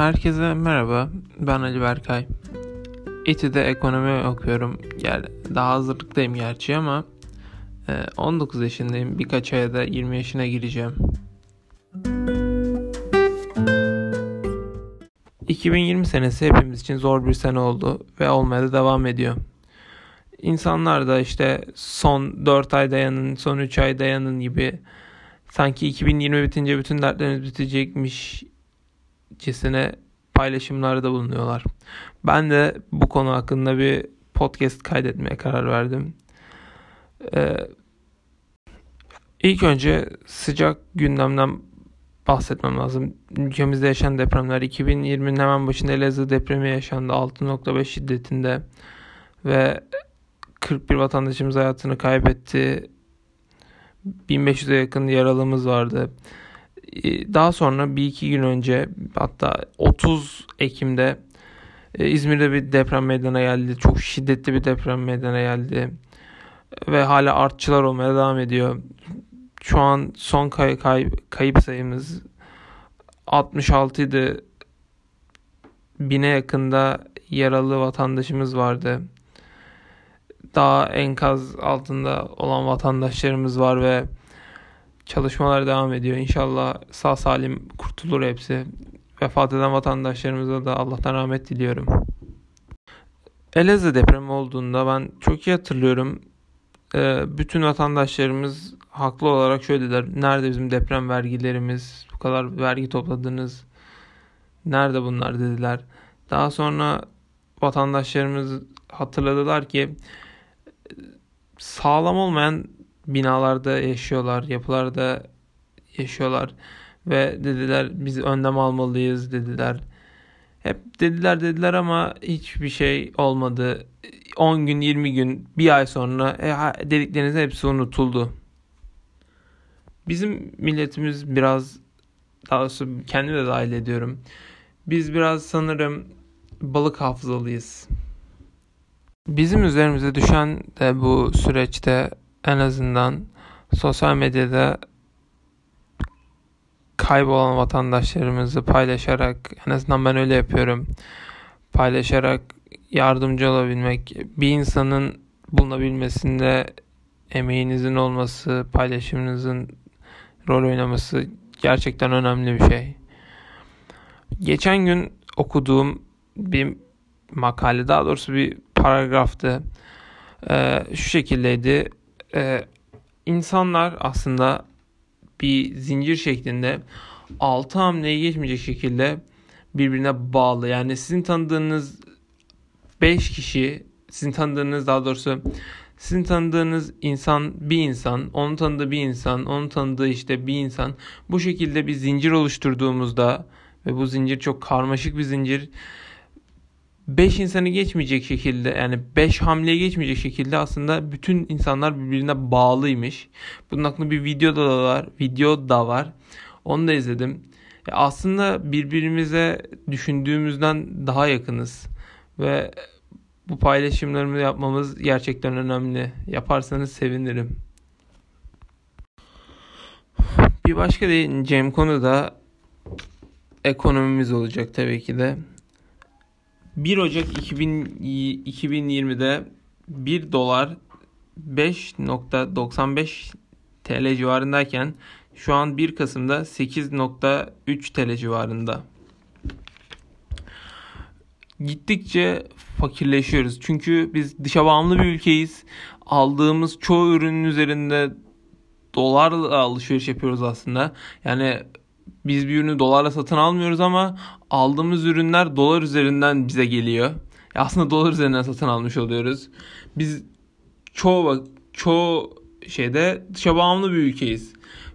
Herkese merhaba. Ben Ali Berkay. İTÜ'de ekonomi okuyorum. Yani daha hazırlıktayım gerçi ama 19 e, yaşındayım. Birkaç aya da 20 yaşına gireceğim. 2020 senesi hepimiz için zor bir sene oldu ve olmaya da devam ediyor. İnsanlar da işte son 4 ay dayanın, son 3 ay dayanın gibi sanki 2020 bitince bütün dertleriniz bitecekmiş cisine paylaşımlarda bulunuyorlar. Ben de bu konu hakkında bir podcast kaydetmeye karar verdim. Ee, ilk önce sıcak gündemden bahsetmem lazım. Ülkemizde yaşanan depremler 2020'nin hemen başında Elazığ depremi yaşandı 6.5 şiddetinde ve 41 vatandaşımız hayatını kaybetti. 1500'e yakın yaralımız vardı. Ee, daha sonra bir iki gün önce hatta 30 Ekim'de e, İzmir'de bir deprem meydana geldi. Çok şiddetli bir deprem meydana geldi. Ve hala artçılar olmaya devam ediyor. Şu an son kay kay kayıp sayımız 66 idi. Bine yakında yaralı vatandaşımız vardı. Daha enkaz altında olan vatandaşlarımız var ve Çalışmalar devam ediyor. İnşallah sağ salim kurtulur hepsi. Vefat eden vatandaşlarımıza da Allah'tan rahmet diliyorum. Elazığ depremi olduğunda ben çok iyi hatırlıyorum. Ee, bütün vatandaşlarımız haklı olarak şöyle dediler. Nerede bizim deprem vergilerimiz? Bu kadar vergi topladınız. Nerede bunlar dediler. Daha sonra vatandaşlarımız hatırladılar ki sağlam olmayan binalarda yaşıyorlar, yapılarda yaşıyorlar ve dediler biz önlem almalıyız dediler. Hep dediler dediler ama hiçbir şey olmadı. 10 gün 20 gün bir ay sonra e, dediklerinizin hepsi unutuldu. Bizim milletimiz biraz daha doğrusu kendimi de dahil ediyorum. Biz biraz sanırım balık hafızalıyız. Bizim üzerimize düşen de bu süreçte en azından sosyal medyada kaybolan vatandaşlarımızı paylaşarak en azından ben öyle yapıyorum. Paylaşarak yardımcı olabilmek, bir insanın bulunabilmesinde emeğinizin olması, paylaşımınızın rol oynaması gerçekten önemli bir şey. Geçen gün okuduğum bir makale, daha doğrusu bir paragraftı. Ee, şu şekildeydi e, insanlar aslında bir zincir şeklinde altı hamleyi geçmeyecek şekilde birbirine bağlı. Yani sizin tanıdığınız 5 kişi, sizin tanıdığınız daha doğrusu sizin tanıdığınız insan bir insan, onun tanıdığı bir insan, onun tanıdığı işte bir insan. Bu şekilde bir zincir oluşturduğumuzda ve bu zincir çok karmaşık bir zincir 5 insanı geçmeyecek şekilde yani 5 hamleye geçmeyecek şekilde aslında bütün insanlar birbirine bağlıymış. Bunun hakkında bir video da var. Video da var. Onu da izledim. E aslında birbirimize düşündüğümüzden daha yakınız. Ve bu paylaşımlarımı yapmamız gerçekten önemli. Yaparsanız sevinirim. Bir başka değineceğim konu da ekonomimiz olacak tabii ki de. 1 Ocak 2000, 2020'de 1 dolar 5.95 TL civarındayken şu an 1 Kasım'da 8.3 TL civarında. Gittikçe fakirleşiyoruz. Çünkü biz dışa bağımlı bir ülkeyiz. Aldığımız çoğu ürünün üzerinde dolarla alışveriş yapıyoruz aslında. Yani biz bir ürünü dolarla satın almıyoruz ama aldığımız ürünler dolar üzerinden bize geliyor. Aslında dolar üzerinden satın almış oluyoruz. Biz çoğu çoğu şeyde dışa bağımlı bir ülkeyiz.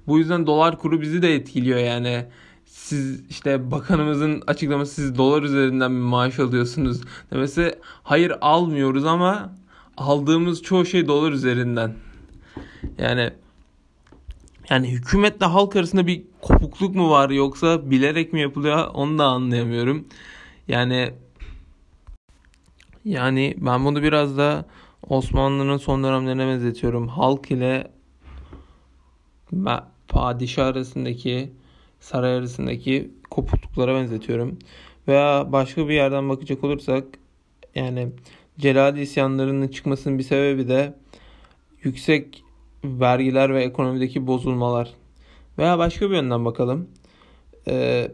Bu yüzden dolar kuru bizi de etkiliyor yani. Siz işte bakanımızın açıklaması siz dolar üzerinden bir maaş alıyorsunuz demesi hayır almıyoruz ama aldığımız çoğu şey dolar üzerinden. Yani yani hükümetle halk arasında bir kopukluk mu var yoksa bilerek mi yapılıyor onu da anlayamıyorum. Yani yani ben bunu biraz da Osmanlı'nın son dönemlerine benzetiyorum. Halk ile padişah arasındaki saray arasındaki kopukluklara benzetiyorum. Veya başka bir yerden bakacak olursak yani Celali isyanlarının çıkmasının bir sebebi de yüksek vergiler ve ekonomideki bozulmalar. Veya başka bir yönden bakalım. Ee,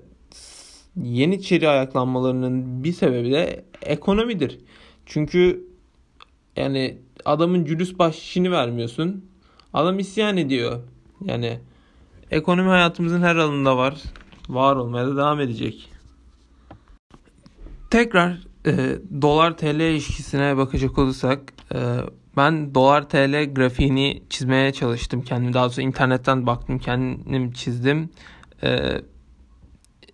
Yeniçeri ayaklanmalarının bir sebebi de ekonomidir. Çünkü yani adamın cülüs bahşişini vermiyorsun. Adam isyan ediyor. Yani ekonomi hayatımızın her alanında var. Var olmaya da devam edecek. Tekrar e, dolar TL ilişkisine bakacak olursak ben dolar TL grafiğini çizmeye çalıştım kendim. Daha doğrusu internetten baktım kendim çizdim. E,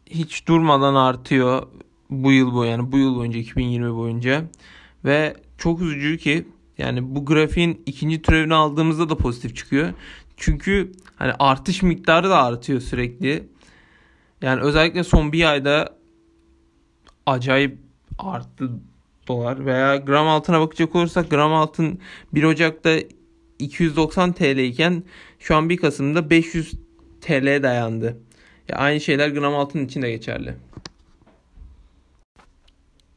hiç durmadan artıyor bu yıl bu yani bu yıl boyunca 2020 boyunca ve çok üzücü ki yani bu grafiğin ikinci türevini aldığımızda da pozitif çıkıyor. Çünkü hani artış miktarı da artıyor sürekli. Yani özellikle son bir ayda acayip arttı dolar veya gram altına bakacak olursak gram altın 1 Ocak'ta 290 TL iken şu an 1 Kasım'da 500 TL dayandı. Ya aynı şeyler gram altın için de geçerli.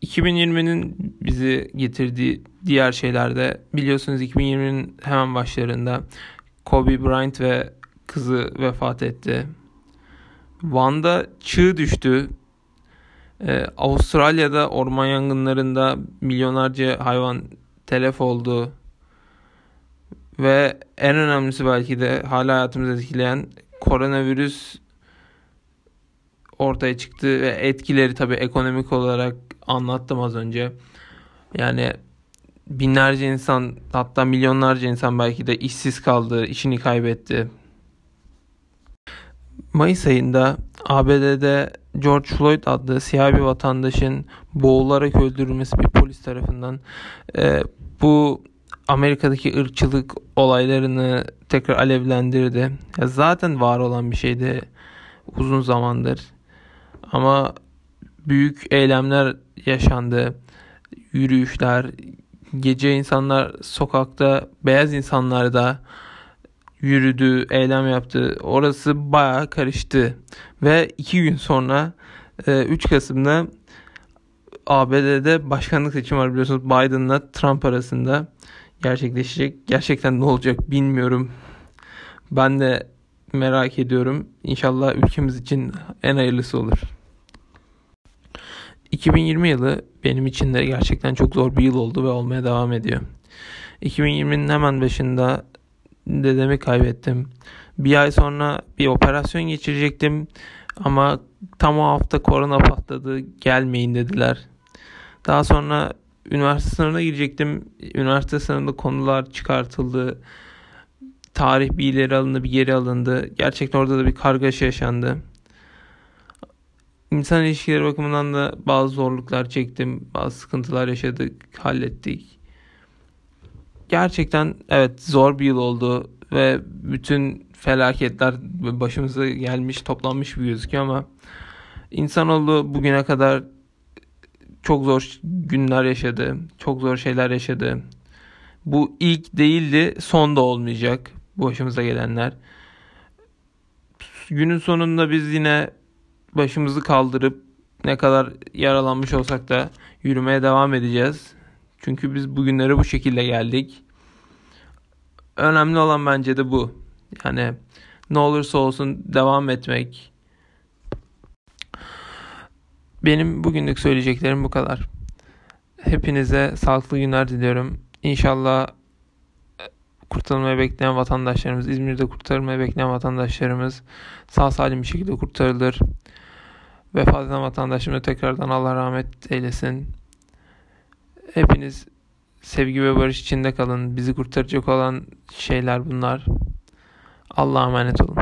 2020'nin bizi getirdiği diğer şeylerde biliyorsunuz 2020'nin hemen başlarında Kobe Bryant ve kızı vefat etti. Van'da çığ düştü. Ee, Avustralya'da orman yangınlarında milyonlarca hayvan telef oldu. Ve en önemlisi belki de hala hayatımızı etkileyen koronavirüs ortaya çıktı ve etkileri tabii ekonomik olarak anlattım az önce. Yani binlerce insan hatta milyonlarca insan belki de işsiz kaldı, işini kaybetti. Mayıs ayında ABD'de George Floyd adlı siyah bir vatandaşın boğularak öldürülmesi bir polis tarafından e, bu Amerika'daki ırkçılık olaylarını tekrar alevlendirdi. Ya zaten var olan bir şeydi uzun zamandır. Ama büyük eylemler yaşandı. Yürüyüşler, gece insanlar sokakta, beyaz insanlar da yürüdü, eylem yaptı. Orası bayağı karıştı. Ve iki gün sonra 3 e, Kasım'da ABD'de başkanlık seçimi var biliyorsunuz Biden'la Trump arasında gerçekleşecek. Gerçekten ne olacak bilmiyorum. Ben de merak ediyorum. İnşallah ülkemiz için en hayırlısı olur. 2020 yılı benim için de gerçekten çok zor bir yıl oldu ve olmaya devam ediyor. 2020'nin hemen başında dedemi kaybettim. Bir ay sonra bir operasyon geçirecektim ama tam o hafta korona patladı gelmeyin dediler. Daha sonra üniversite sınavına girecektim. Üniversite sınavında konular çıkartıldı. Tarih bir ileri alındı bir geri alındı. Gerçekten orada da bir kargaşa yaşandı. İnsan ilişkileri bakımından da bazı zorluklar çektim. Bazı sıkıntılar yaşadık, hallettik. Gerçekten evet zor bir yıl oldu ve bütün felaketler başımıza gelmiş, toplanmış bir gözüküyor ama insanoğlu bugüne kadar çok zor günler yaşadı. Çok zor şeyler yaşadı. Bu ilk değildi, son da olmayacak başımıza gelenler. Günün sonunda biz yine başımızı kaldırıp ne kadar yaralanmış olsak da yürümeye devam edeceğiz. Çünkü biz bugünlere bu şekilde geldik. Önemli olan bence de bu. Yani ne olursa olsun devam etmek. Benim bugünlük söyleyeceklerim bu kadar. Hepinize sağlıklı günler diliyorum. İnşallah kurtarılmaya bekleyen vatandaşlarımız, İzmir'de kurtarılmaya bekleyen vatandaşlarımız sağ salim bir şekilde kurtarılır. Vefat eden vatandaşımı tekrardan Allah rahmet eylesin. Hepiniz sevgi ve barış içinde kalın. Bizi kurtaracak olan şeyler bunlar. Allah'a emanet olun.